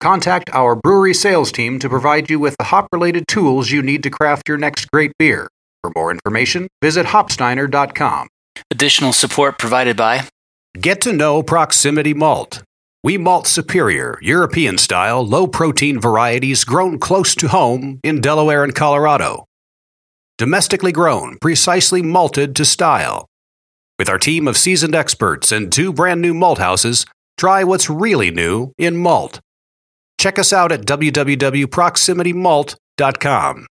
Contact our brewery sales team to provide you with the hop related tools you need to craft your next great beer. For more information, visit hopsteiner.com. Additional support provided by Get to know Proximity Malt. We malt superior, European style, low protein varieties grown close to home in Delaware and Colorado. Domestically grown, precisely malted to style. With our team of seasoned experts and two brand new malt houses, try what's really new in malt. Check us out at www.proximitymalt.com.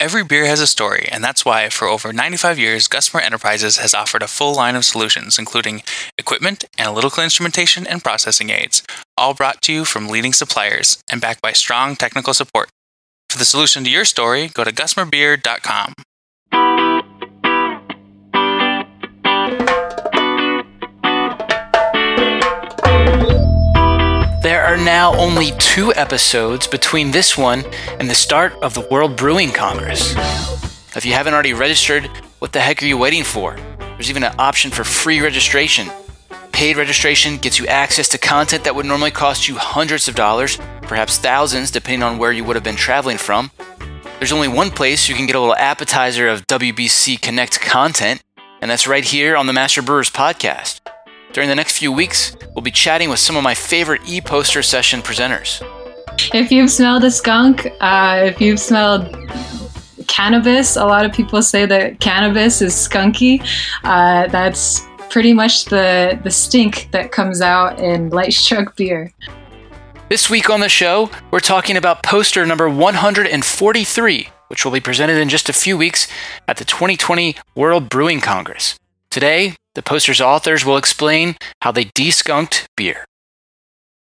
Every beer has a story, and that's why, for over 95 years, Gusmer Enterprises has offered a full line of solutions, including equipment, analytical instrumentation, and processing aids, all brought to you from leading suppliers and backed by strong technical support. For the solution to your story, go to gusmerbeer.com. now only two episodes between this one and the start of the World Brewing Congress. If you haven't already registered, what the heck are you waiting for? There's even an option for free registration. Paid registration gets you access to content that would normally cost you hundreds of dollars, perhaps thousands, depending on where you would have been traveling from. There's only one place you can get a little appetizer of WBC Connect content, and that's right here on the Master Brewers podcast. During the next few weeks, we'll be chatting with some of my favorite e poster session presenters. If you've smelled a skunk, uh, if you've smelled cannabis, a lot of people say that cannabis is skunky. Uh, that's pretty much the, the stink that comes out in light struck beer. This week on the show, we're talking about poster number 143, which will be presented in just a few weeks at the 2020 World Brewing Congress. Today, the poster's authors will explain how they deskunked beer.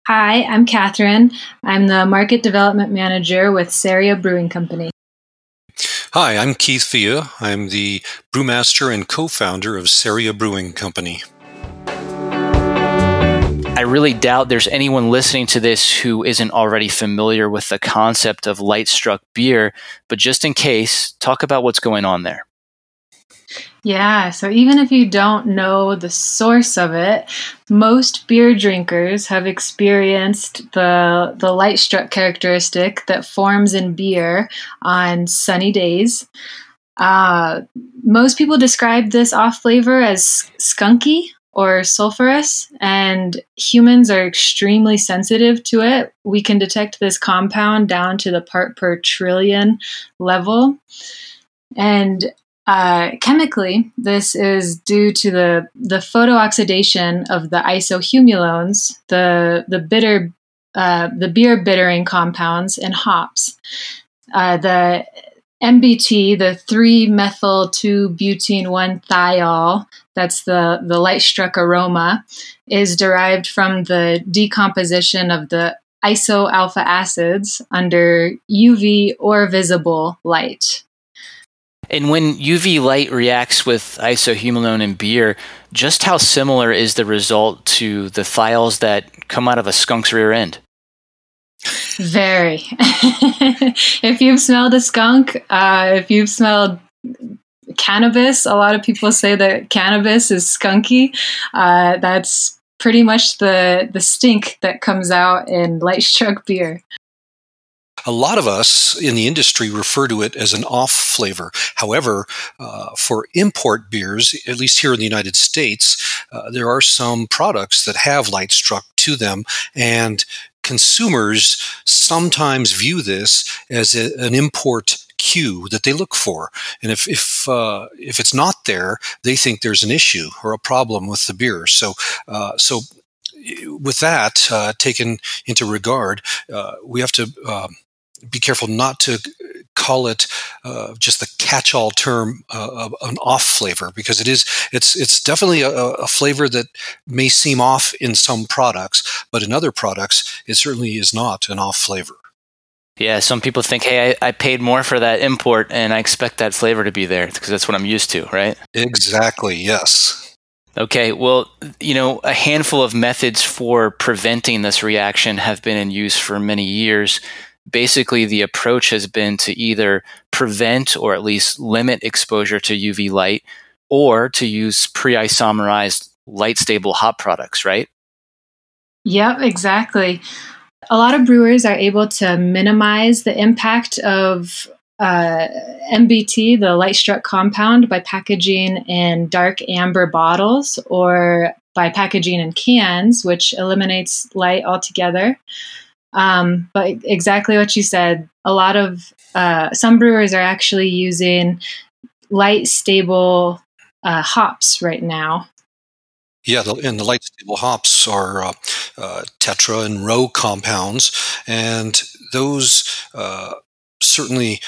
Hi, I'm Catherine. I'm the Market Development Manager with Ceria Brewing Company. Hi, I'm Keith Villa. I'm the brewmaster and co founder of Ceria Brewing Company. I really doubt there's anyone listening to this who isn't already familiar with the concept of light struck beer, but just in case, talk about what's going on there. Yeah, so even if you don't know the source of it, most beer drinkers have experienced the the light struck characteristic that forms in beer on sunny days. Uh, most people describe this off flavor as skunky or sulfurous, and humans are extremely sensitive to it. We can detect this compound down to the part per trillion level. And uh, chemically, this is due to the, the photooxidation of the isohumulones, the, the bitter uh, the beer bittering compounds in hops. Uh, the MBT, the 3 methyl 2 butene 1 thiol, that's the, the light struck aroma, is derived from the decomposition of the iso alpha acids under UV or visible light. And when UV light reacts with isohumulone in beer, just how similar is the result to the thiols that come out of a skunk's rear end? Very. if you've smelled a skunk, uh, if you've smelled cannabis, a lot of people say that cannabis is skunky. Uh, that's pretty much the the stink that comes out in light struck beer. A lot of us in the industry refer to it as an off flavor. However, uh, for import beers, at least here in the United States, uh, there are some products that have light struck to them, and consumers sometimes view this as a, an import cue that they look for. And if if uh, if it's not there, they think there's an issue or a problem with the beer. So uh, so with that uh, taken into regard, uh, we have to um, be careful not to call it uh, just the catch-all term uh, an off flavor because it is it's it's definitely a, a, flavor that may seem off in some products, but in other products it certainly is not an off flavor. Yeah, some people think, hey, I, I paid more for that import and I expect that flavor to be there because that's what I'm used to, right? Exactly, yes. Okay, well, you know, a handful of methods for preventing this reaction have been in use for many years basically the approach has been to either prevent or at least limit exposure to UV light or to use pre-isomerized light stable hop products, right? Yep, exactly. A lot of brewers are able to minimize the impact of uh, MBT, the light struck compound, by packaging in dark amber bottles or by packaging in cans, which eliminates light altogether. Um, but exactly what you said, a lot of uh, some brewers are actually using light stable uh, hops right now. Yeah, the, and the light stable hops are uh, uh tetra and rho compounds, and those uh, certainly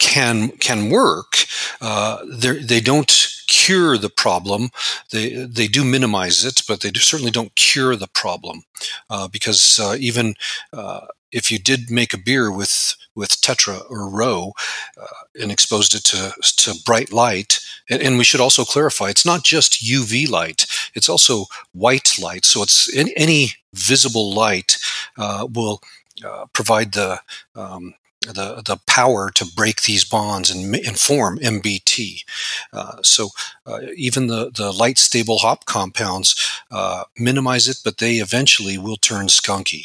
can can work. Uh, they don't cure the problem. They they do minimize it, but they do, certainly don't cure the problem uh, because uh, even uh, if you did make a beer with with tetra or rho uh, and exposed it to to bright light, and, and, we should also clarify it's not just UV light; it's also white light. So it's any, any visible light uh, will uh, provide the um, the, the power to break these bonds and, and form MBT. Uh, so uh, even the, the light stable hop compounds uh, minimize it, but they eventually will turn skunky.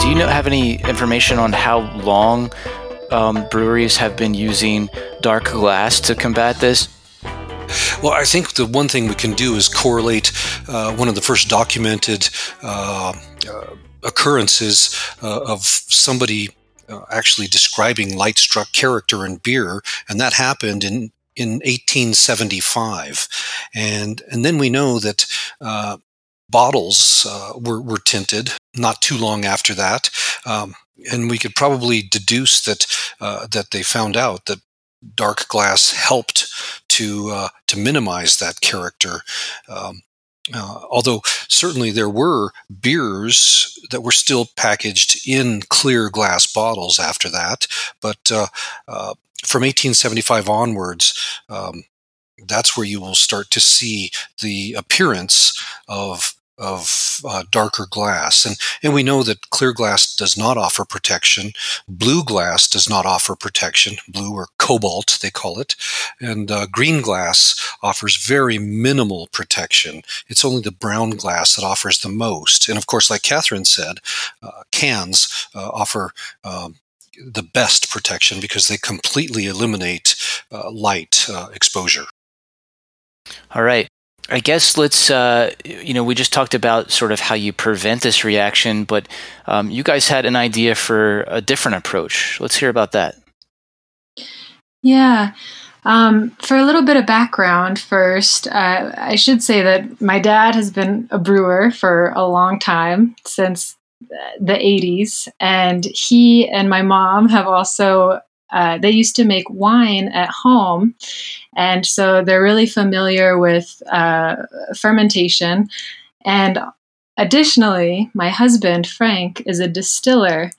Do you know, have any information on how long um, breweries have been using dark glass to combat this? Well, I think the one thing we can do is correlate uh, one of the first documented uh, uh, occurrences of somebody uh, actually describing light struck character in beer, and that happened in in 1875, and and then we know that. Uh, bottles uh, were, were tinted not too long after that, um, and we could probably deduce that uh, that they found out that dark glass helped to uh, to minimize that character. Um, uh, although certainly there were beers that were still packaged in clear glass bottles after that, but uh, uh, from 1875 onwards, um, that's where you will start to see the appearance of of uh, darker glass. And, and we know that clear glass does not offer protection. Blue glass does not offer protection, blue or cobalt, they call it. And uh, green glass offers very minimal protection. It's only the brown glass that offers the most. And of course, like Catherine said, uh, cans uh, offer um, the best protection because they completely eliminate uh, light uh, exposure. All right. I guess let's, uh, you know, we just talked about sort of how you prevent this reaction, but um, you guys had an idea for a different approach. Let's hear about that. Yeah. Um, for a little bit of background first, uh, I should say that my dad has been a brewer for a long time, since the 80s, and he and my mom have also uh, they used to make wine at home, and so they're really familiar with uh, fermentation. And additionally, my husband, Frank, is a distiller.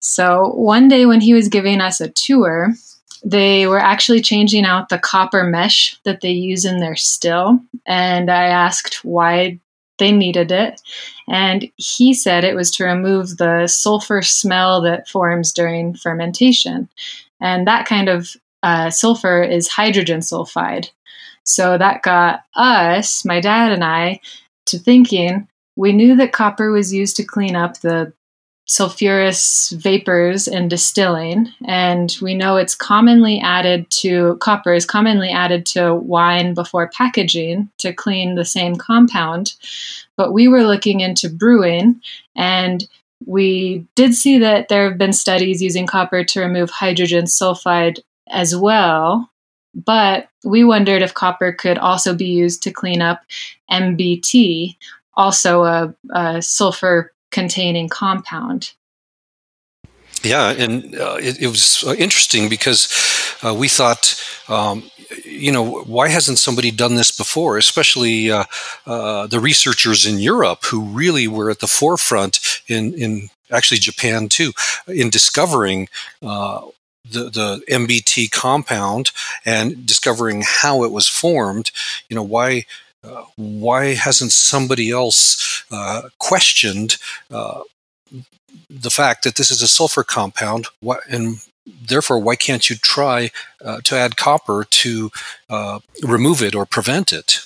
So one day when he was giving us a tour, they were actually changing out the copper mesh that they use in their still. And I asked why they needed it. And he said it was to remove the sulfur smell that forms during fermentation. And that kind of uh, sulfur is hydrogen sulfide. So that got us, my dad and I, to thinking we knew that copper was used to clean up the sulfurous vapors in distilling, and we know it's commonly added to copper is commonly added to wine before packaging to clean the same compound. But we were looking into brewing, and we did see that there have been studies using copper to remove hydrogen sulfide as well, but we wondered if copper could also be used to clean up MBT, also a, a sulfur containing compound. Yeah, and uh, it, it, was uh, interesting because uh, we thought, um, you know, why hasn't somebody done this before? Especially uh, uh, the researchers in Europe who really were at the forefront in, in actually Japan too, in discovering the, the MBT compound and discovering how it was formed. You know, why uh, why hasn't somebody else uh, questioned uh, the fact that this is a sulfur compound, and therefore, why can't you try uh, to add copper to uh, remove it or prevent it?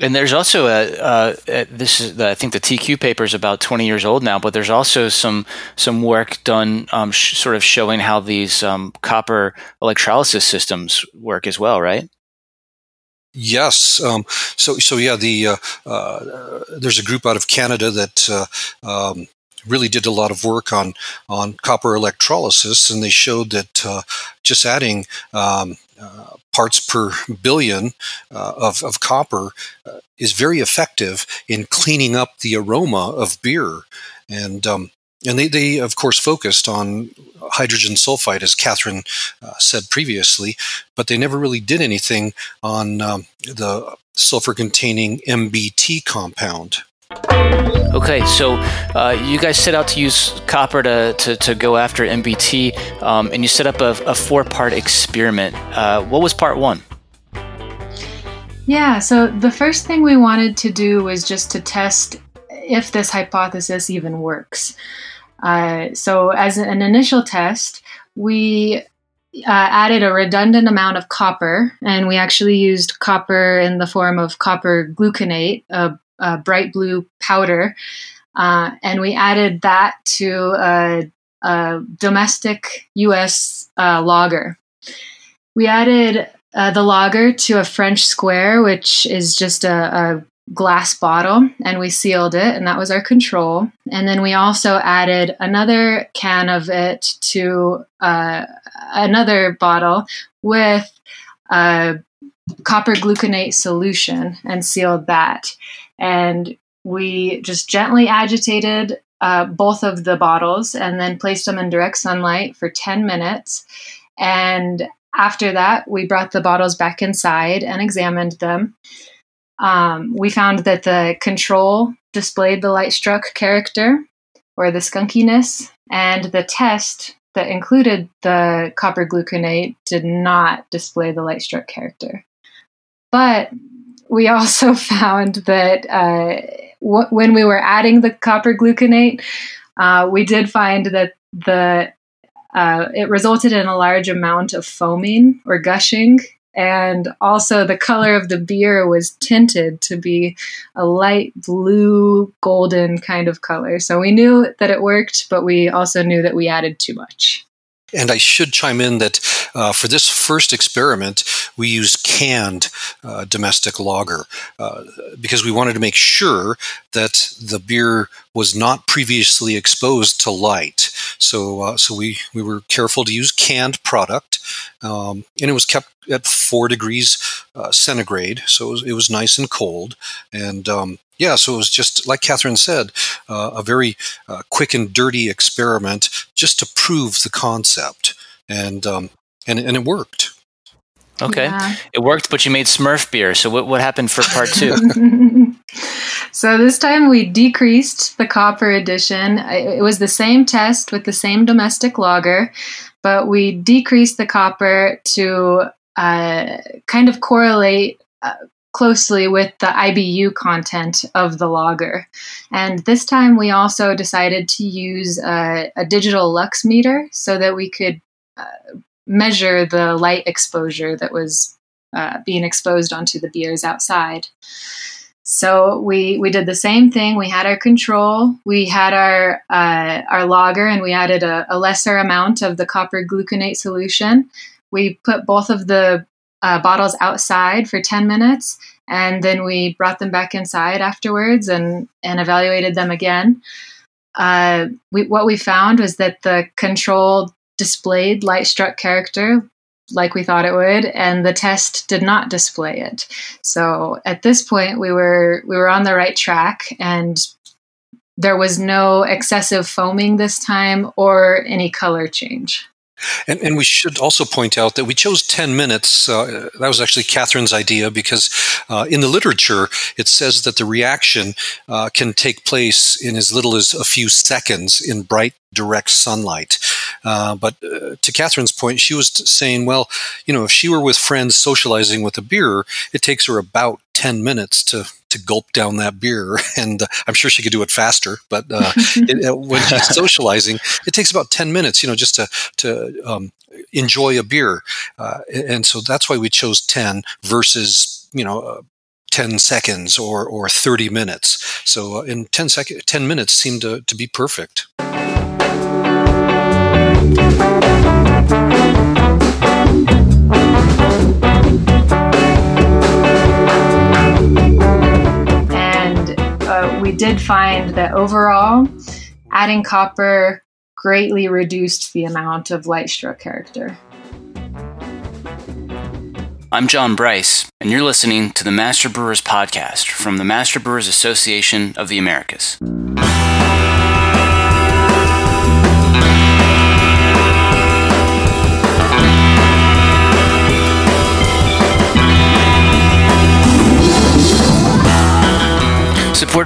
And there's also a, uh, a this is the, I think the TQ paper is about 20 years old now, but there's also some some work done um, sh- sort of showing how these um, copper electrolysis systems work as well, right? Yes. Um, so so yeah, the uh, uh, there's a group out of Canada that uh, um, really did a lot of work on on copper electrolysis, and they showed that uh, just adding um, uh, parts per billion uh, of, of copper uh, is very effective in cleaning up the aroma of beer, and um, and they, they of course focused on hydrogen sulfide, as Catherine uh, said previously, but they never really did anything on um, the sulfur-containing MBT compound. Okay, so uh, you guys set out to use copper to, to, to go after MBT, um, and you set up a, a four part experiment. Uh, what was part one? Yeah, so the first thing we wanted to do was just to test if this hypothesis even works. Uh, so, as an initial test, we uh, added a redundant amount of copper, and we actually used copper in the form of copper gluconate, a uh, bright blue powder, uh, and we added that to a, a domestic U.S. Uh, lager. We added uh, the lager to a French square, which is just a, a glass bottle and we sealed it and that was our control and then we also added another can of it to uh, another bottle with a copper gluconate solution and sealed that and we just gently agitated uh, both of the bottles and then placed them in direct sunlight for 10 minutes. And after that, we brought the bottles back inside and examined them. Um, we found that the control displayed the light struck character or the skunkiness, and the test that included the copper gluconate did not display the light struck character. But we also found that uh, w- when we were adding the copper gluconate, uh, we did find that the uh, it resulted in a large amount of foaming or gushing, and also the color of the beer was tinted to be a light blue golden kind of color. So we knew that it worked, but we also knew that we added too much. And I should chime in that uh, for this first experiment, we used canned uh, domestic lager uh, because we wanted to make sure that the beer was not previously exposed to light. So, uh, so we, we were careful to use canned product, um, and it was kept at four degrees uh, centigrade, so it was, it was, nice and cold. And um, yeah, so it was just like Catherine said, uh, a very uh, quick and dirty experiment just to prove the concept, and um, and and it worked. Okay, yeah. it worked, but you made Smurf beer. So what what happened for part two? so this time we decreased the copper addition. It was the same test with the same domestic lager, but we decreased the copper to uh, kind of correlate uh, closely with the IBU content of the lager. And this time we also decided to use a, a digital lux meter so that we could uh, measure the light exposure that was uh, being exposed onto the beers outside. So we we did the same thing. We had our control. We had our uh, our lager, and we added a, a lesser amount of the copper gluconate solution. We put both of the uh, bottles outside for 10 minutes and then we brought them back inside afterwards and, and evaluated them again uh, we, what we found was that the control displayed light struck character like we thought it would and the test did not display it so at this point we were we were on the right track and there was no excessive foaming this time or any color change and, and, we should also point out that we chose 10 minutes. Uh, that was actually Catherine's idea because uh, in the literature, it says that the reaction uh, can take place in as little as a few seconds in bright, direct sunlight. Uh, but uh, to Catherine's point, she was saying, well, you know, if she were with friends socializing with a beer, it takes her about 10 minutes to to gulp down that beer and uh, i'm sure she could do it faster but uh, it, uh, when she's socializing it takes about 10 minutes you know just to to um, enjoy a beer uh, and so that's why we chose 10 versus you know 10 seconds or, or 30 minutes. So in 10, sec- 10 minutes seemed to, to be perfect. Uh, we did find that overall, adding copper greatly reduced the amount of light struck character. I'm John Bryce, and you're listening to the Master Brewers Podcast from the Master Brewers Association of the Americas.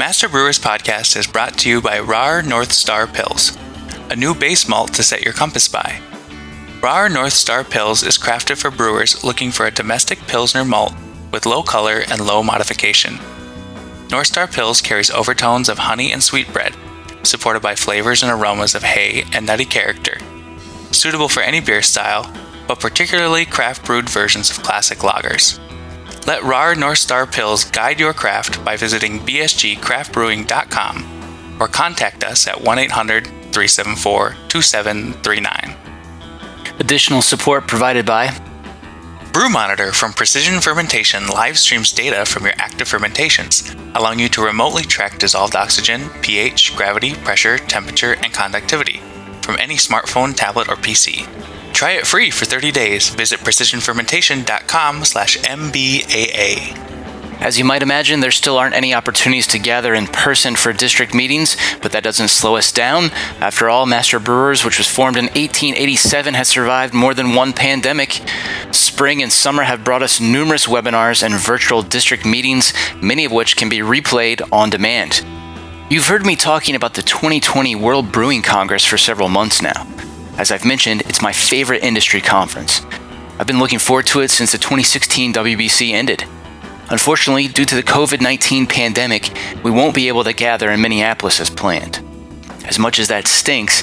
Master Brewers Podcast is brought to you by Rahr North Star Pils, a new base malt to set your compass by. Rahr North Star Pils is crafted for brewers looking for a domestic Pilsner malt with low color and low modification. North Star Pils carries overtones of honey and sweetbread, supported by flavors and aromas of hay and nutty character. Suitable for any beer style, but particularly craft brewed versions of classic lagers. Let Rahr North Star Pils guide your craft by visiting bsgcraftbrewing.com or contact us at 1 800 374 2739. Additional support provided by Brew Monitor from Precision Fermentation live streams data from your active fermentations, allowing you to remotely track dissolved oxygen, pH, gravity, pressure, temperature, and conductivity from any smartphone, tablet, or PC. Try it free for 30 days. Visit precisionfermentation.com slash MBAA. As you might imagine, there still aren't any opportunities to gather in person for district meetings, but that doesn't slow us down. After all, Master Brewers, which was formed in 1887, has survived more than one pandemic. Spring and summer have brought us numerous webinars and virtual district meetings, many of which can be replayed on demand. You've heard me talking about the 2020 World Brewing Congress for several months now. As I've mentioned, it's my favorite industry conference. I've been looking forward to it since the 2016 WBC ended. Unfortunately, due to the COVID 19 pandemic, we won't be able to gather in Minneapolis as planned. As much as that stinks,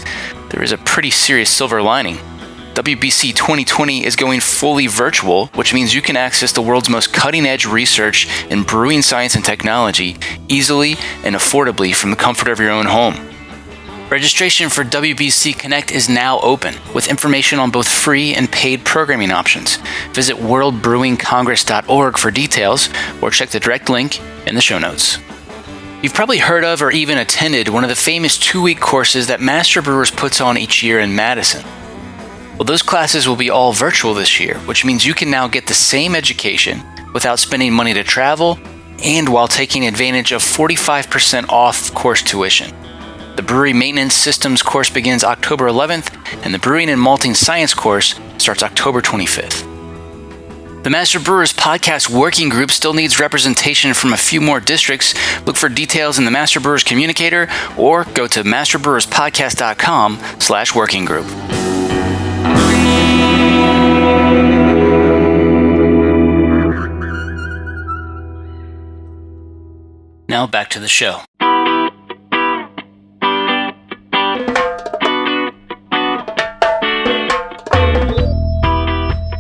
there is a pretty serious silver lining. WBC 2020 is going fully virtual, which means you can access the world's most cutting edge research in brewing science and technology easily and affordably from the comfort of your own home. Registration for WBC Connect is now open, with information on both free and paid programming options. Visit worldbrewingcongress.org for details, or check the direct link in the show notes. You've probably heard of or even attended one of the famous two week courses that Master Brewers puts on each year in Madison. Well, those classes will be all virtual this year, which means you can now get the same education without spending money to travel and while taking advantage of 45% off course tuition. The Brewery Maintenance Systems course begins October 11th, and the Brewing and Malting Science course starts October 25th. The Master Brewers Podcast Working Group still needs representation from a few more districts. Look for details in the Master Brewers Communicator or go to masterbrewerspodcast.com slash working group. Now back to the show.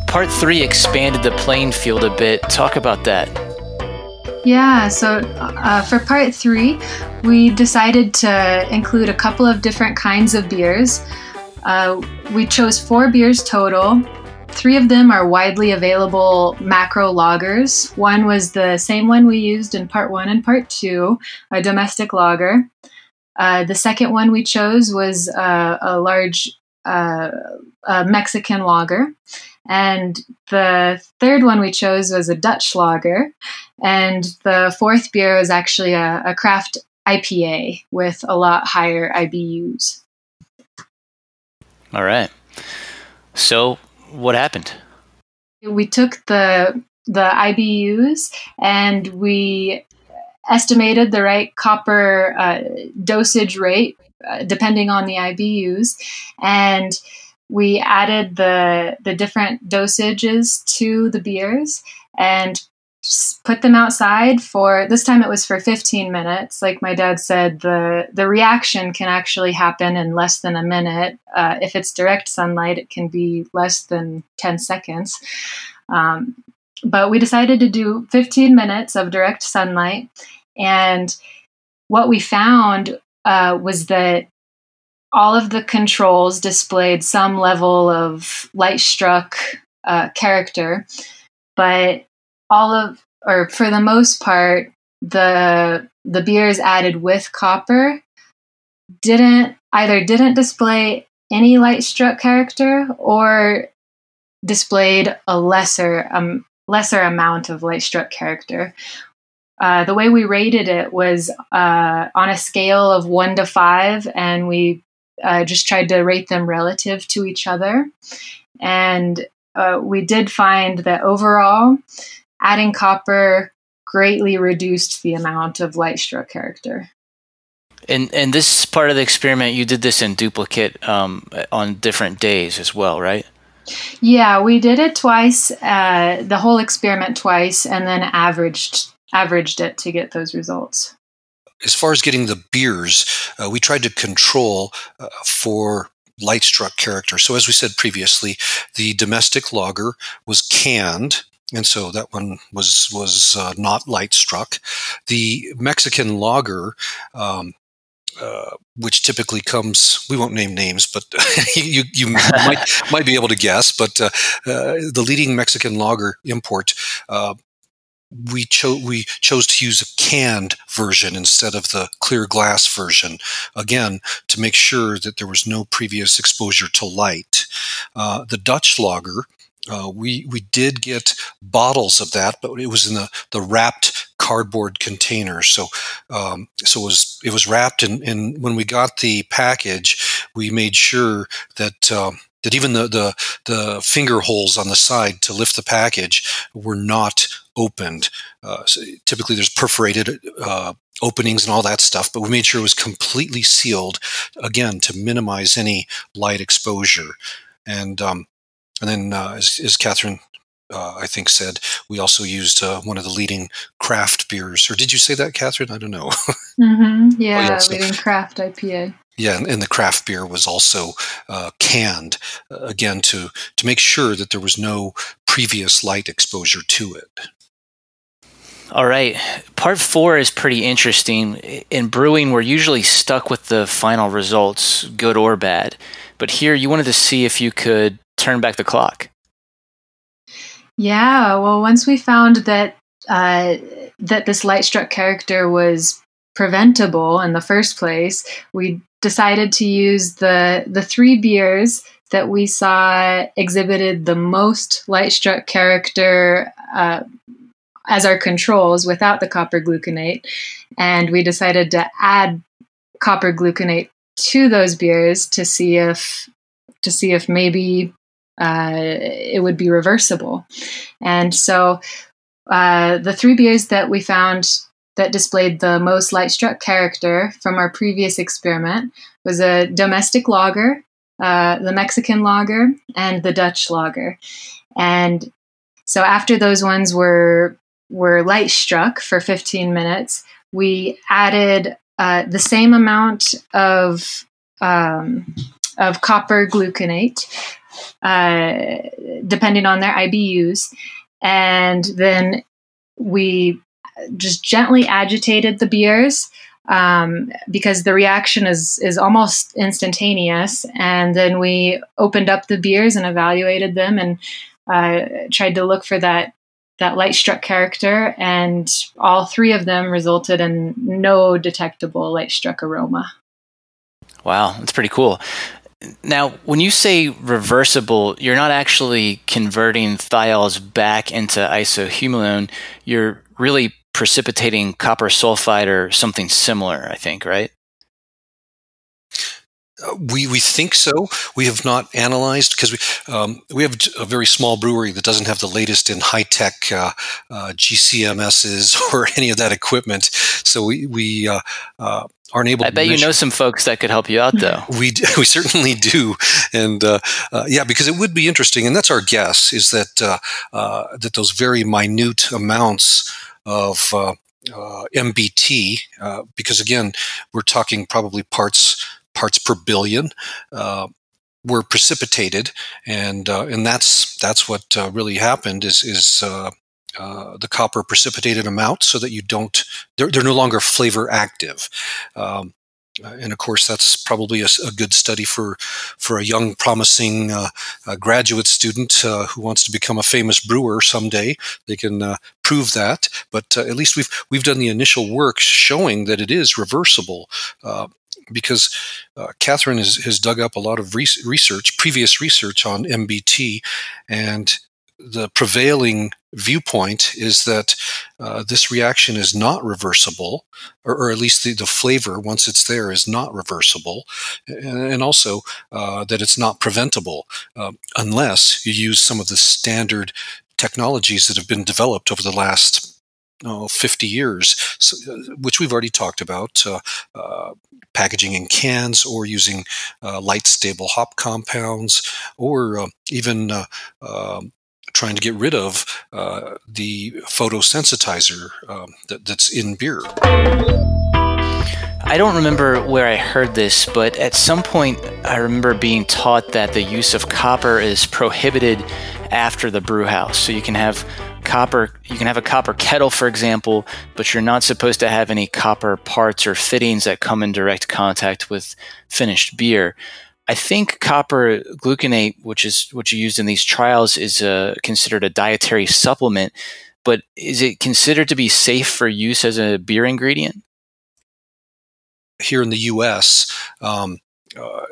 Part three expanded the playing field a bit. Talk about that. Yeah, so uh, for part three, we decided to include a couple of different kinds of beers. Uh, we chose four beers total Three of them are widely available macro lagers. One was the same one we used in part one and part two, a domestic lager. Uh, the second one we chose was uh, a large uh, a Mexican lager. And the third one we chose was a Dutch lager. And the fourth beer was actually a, a craft IPA with a lot higher IBUs. All right. So, what happened? We took the the IBUs and we estimated the right copper uh, dosage rate uh, depending on the IBUs, and we added the the different dosages to the beers and put them outside for this time it was for 15 minutes. Like my dad said the the reaction can actually happen in less than a minute. Uh, if it's direct sunlight it can be less than 10 seconds. Um, but we decided to do 15 minutes of direct sunlight. And what we found uh, was that all of the controls displayed some level of light struck uh, character, but all of, or for the most part, the the beers added with copper didn't either didn't display any light struck character or displayed a lesser um, lesser amount of light struck character. Uh, the way we rated it was uh, on a scale of one to five, and we uh, just tried to rate them relative to each other. And uh, we did find that overall, adding copper greatly reduced the amount of light struck character. And and this part of the experiment, you did this in duplicate um, on different days as well, right? Yeah, we did it twice, uh, the whole experiment twice, and then averaged averaged it to get those results as far as getting the beers, uh, we tried to control uh, for light struck character. So, as we said previously, the domestic lager was canned. And so that one was was uh, not light struck. The Mexican lager um, uh, which typically comes. We won't name names, but you you might might be able to guess. But uh, uh, the leading Mexican lager import uh, we chose we chose to use a canned version instead of the clear glass version again to make sure that there was no previous exposure to light uh, the dutch lager uh, we we did get bottles of that but it was in the the wrapped cardboard container so um, so it was it was wrapped and and when we got the package we made sure that um, that even the, the, the finger holes on the side to lift the package were not opened. Uh, so typically, there's perforated uh, openings and all that stuff, but we made sure it was completely sealed again to minimize any light exposure. And um, and then, uh, as, as Catherine uh, I think said we also used uh, one of the leading craft beers. Or did you say that, Catherine? I don't know. mm-hmm. Yeah, oh, yeah so, leading craft IPA. Yeah, and, and, the craft beer was also uh, canned uh, again to to make sure that there was no previous light exposure to it. All right. Part four is pretty interesting. In brewing, we're usually stuck with the final results, good or bad. But here, you wanted to see if you could turn back the clock. Yeah. Well, once we found that uh, that this light struck character was preventable in the first place, we decided to use the the three beers that we saw exhibited the most light struck character uh, as our controls without the copper gluconate. And we decided to add copper gluconate to those beers to see if to see if maybe uh, it would be reversible. And so uh, the three beers that we found that displayed the most light struck character from our previous experiment was a domestic lager, uh, the Mexican lager, and the Dutch lager. And so after those ones were were light struck for 15 minutes, we added uh, the same amount of um, of copper gluconate uh, depending on their IBUs. And then we just gently agitated the beers um, because the reaction is is almost instantaneous. And then we opened up the beers and evaluated them and uh, tried to look for that that light struck character, and all three of them resulted in no detectable light struck aroma. Wow, that's pretty cool. Now, when you say reversible, you're not actually converting thiols back into isohumulone. You're really precipitating copper sulfide or something similar, I think, right? Uh, we we think so. We have not analyzed because we um, we have a very small brewery that doesn't have the latest in high tech uh, uh, GCMSs or any of that equipment. So we we uh, uh, aren't able. I bet you know some folks that could help you out, though. We we certainly do, and uh, yeah, because it would be interesting, and that's our guess is that that those very minute amounts of uh, MBT, uh, because again, we're talking probably parts parts per billion, uh, were precipitated, and uh, and that's that's what uh, really happened is is uh, uh, the copper precipitated amount so that you don't they're, they're no longer flavor active. Um, and of course that's probably a, a, good study for for a young promising uh, graduate student uh, who wants to become a famous brewer someday. They can uh, prove that. But at least we've we've done the initial work showing that it is reversible because uh, Catherine has, has dug up a lot of re- research, previous research on MBT, and the prevailing viewpoint is that uh, this reaction is not reversible, or, or at least the, the, flavor, once it's there, is not reversible, and, and also uh, that it's not preventable uh, unless you use some of the standard technologies that have been developed over the last oh, 50 years, uh, which we've already talked about, uh, uh, packaging in cans or using uh, light stable hop compounds, or uh, even uh, um, trying to get rid of the photosensitizer um, that, that's in beer. I don't remember where I heard this, but at some point I remember being taught that the use of copper is prohibited after the brew house. So you can have copper you can have a copper kettle for example but you're not supposed to have any copper parts or fittings that come in direct contact with finished beer i think copper gluconate which is what you used in these trials is uh, considered a dietary supplement but is it considered to be safe for use as a beer ingredient here in the us um, uh,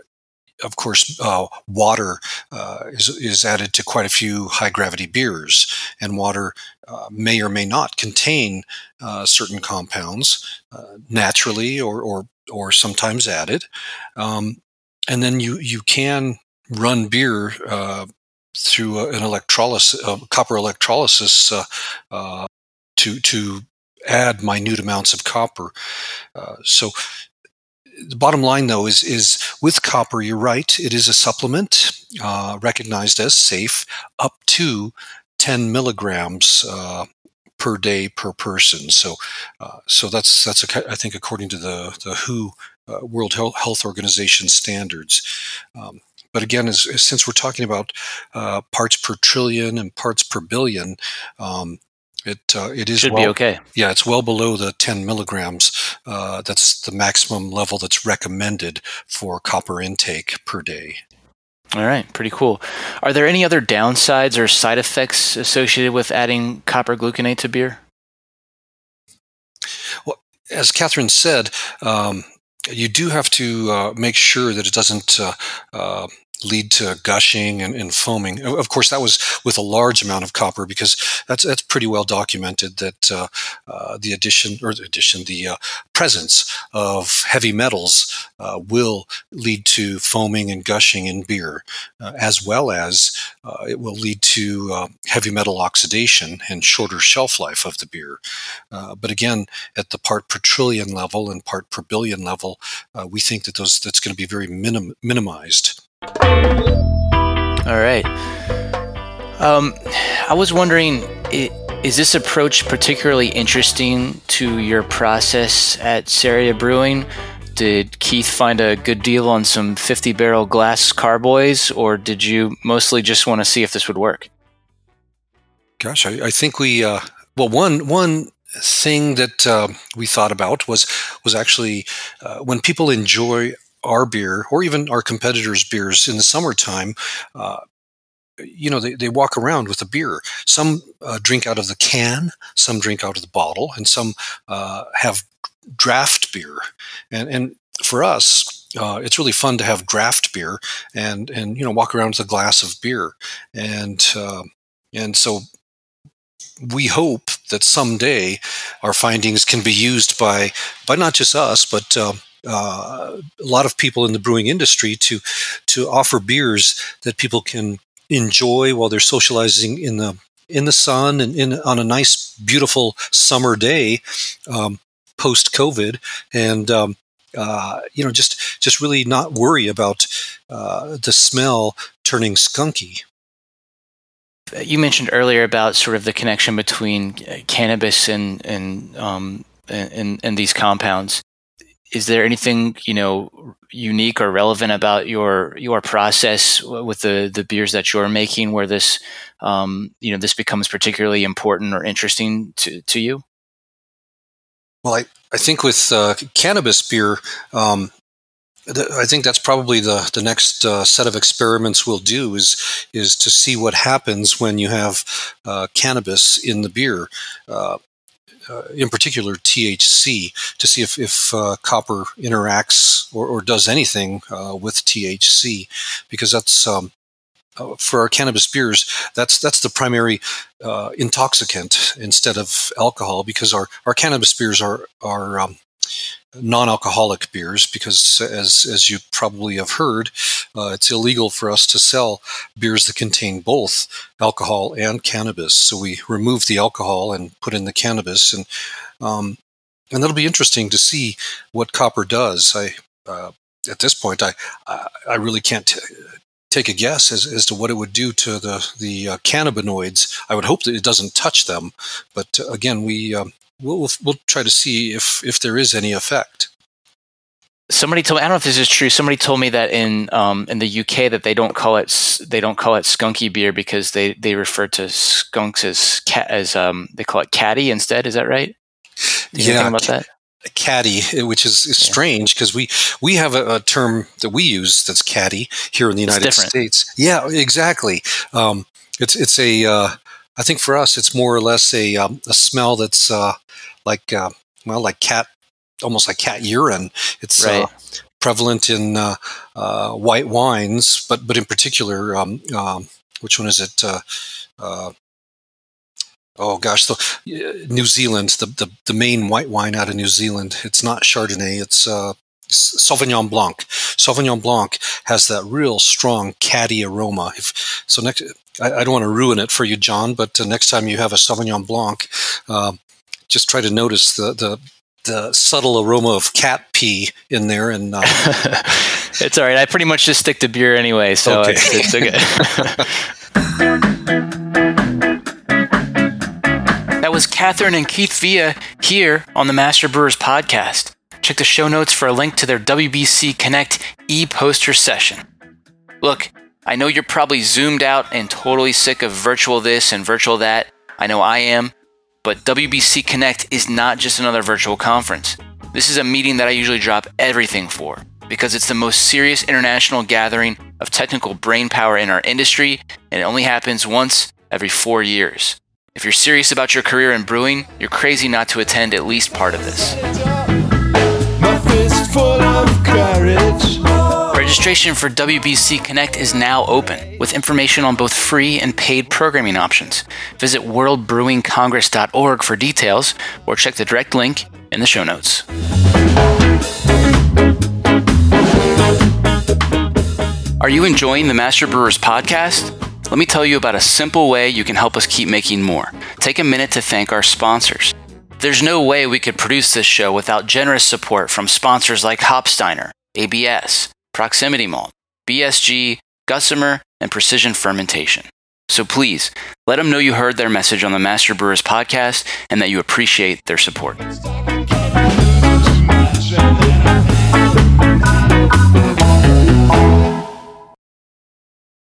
of course, uh, water uh, is, is added to quite a few high gravity beers, and water uh, may or may not contain uh, certain compounds naturally or, or, or sometimes added. Um, and then you, you can run beer uh, through an electrolysis, copper electrolysis to, to add minute amounts of copper. so the bottom line, though, is is with copper, you're right. It is a supplement uh, recognized as safe up to 10 milligrams uh, per day per person. So, uh, so that's that's a, I think according to the the WHO uh, World Health Organization standards. Um, but again, as, as, since we're talking about uh, parts per trillion and parts per billion, um, it uh, it is should well, be okay. Yeah, it's well below the 10 milligrams. Uh, that's the maximum level that's recommended for copper intake per day. All right, pretty cool. Are there any other downsides or side effects associated with adding copper gluconate to beer? Well, as Catherine said, um, you do have to uh, make sure that it doesn't uh, uh, lead to gushing and, and, foaming. Of course, that was with a large amount of copper because that's that's pretty well documented that uh, uh, the addition or the addition the uh, presence of heavy metals uh, will lead to foaming and gushing in beer, uh, as well as uh, it will lead to heavy metal oxidation and shorter shelf life of the beer. but again, at the part per trillion level and part per billion level, we think that those that's going to be very minim- minimized. All right. Um, I was wondering, is this approach particularly interesting to your process at Ceria Brewing? did Keith find a good deal on some 50 barrel glass carboys, or did you mostly just want to see if this would work? Gosh, I, I think we uh, well one one thing that uh, we thought about was was actually uh, when people enjoy our beer or even our competitors' beers in the summertime. Uh, you know, they, they walk around with a beer. Some uh, drink out of the can, some drink out of the bottle, and some uh, have draft beer. And, and for us, uh, it's really fun to have draft beer and, and, you know, walk around with a glass of beer. And, uh, and so we hope that someday our findings can be used by, by not just us, but uh, a lot of people in the brewing industry to to offer beers that people can enjoy while they're socializing in the in the sun and in on a nice beautiful summer day um, post COVID and um, uh, you know just just really not worry about uh, the smell turning skunky. You mentioned earlier about sort of the connection between uh, cannabis and and um, and, and these compounds is there anything you know unique or relevant about your your process with the the beers that you're making where this um, you know this becomes particularly important or interesting to to you? Well, I I think with uh, cannabis beer. Um, I think that's probably the the next uh, set of experiments we'll do is is to see what happens when you have uh, cannabis in the beer. Uh, in particular THC, to see if, if uh, copper interacts or, or does anything uh, with THC, because that's um, uh, for our cannabis beers. That's that's the primary uh, intoxicant instead of alcohol, because our, our cannabis beers are are um, non-alcoholic beers because as as you probably have heard uh, it's illegal for us to sell beers that contain both alcohol and cannabis so we remove the alcohol and put in the cannabis and um, and that'll be interesting to see what copper does i uh, at this point i i really can't t- take a guess as, as to what it would do to the the uh, cannabinoids. I would hope that it doesn't touch them, but uh, again, we um, we'll, we'll, we'll try to see if if there is any effect. Somebody told me I don't know if this is true. Somebody told me that in um, in the UK that they don't call it they don't call it skunky beer because they, they refer to skunks as cat as um, they call it catty instead. Is that right? Yeah, about that? catty, which is, is strange because we we have a, a, term that we use that's catty here in the United States. Yeah, exactly. Um, it's it's a uh, I think for us it's more or less a um, a smell that's uh, like uh, well like cat almost like cat urine. It's uh, prevalent in uh, uh, white wines, but but in particular, um, um, which one is it? Oh gosh, the uh, New Zealand, the, the, the main white wine out of New Zealand. It's not Chardonnay. It's uh, Sauvignon Blanc. Sauvignon Blanc has that real strong catty aroma. If, so next, I, I, don't want to ruin it for you, John, but uh, next time you have a Sauvignon Blanc, uh, just try to notice the, the the subtle aroma of cat pee in there, and uh, it's all right. I pretty much just stick to beer anyway, so okay. it's, it's okay. That was Catherine and Keith Villa here on the Master Brewers podcast. Check the show notes for a link to their WBC Connect e poster session. Look, I know you're probably zoomed out and totally sick of virtual this and virtual that. I know I am. But WBC Connect is not just another virtual conference. This is a meeting that I usually drop everything for because it's the most serious international gathering of technical brain power in our industry, and it only happens once every four years. If you're serious about your career in brewing, you're crazy not to attend at least part of this. Registration for WBC Connect is now open, with information on both free and paid programming options. Visit worldbrewingcongress.org for details, or check the direct link in the show notes. Are you enjoying the Master Brewers podcast? Let me tell you about a simple way you can help us keep making more. Take a minute to thank our sponsors. There's no way we could produce this show without generous support from sponsors like Hopsteiner, ABS, Proximity Malt, BSG, Gusmer, and Precision Fermentation. So please, let them know you heard their message on the Master Brewers podcast and that you appreciate their support.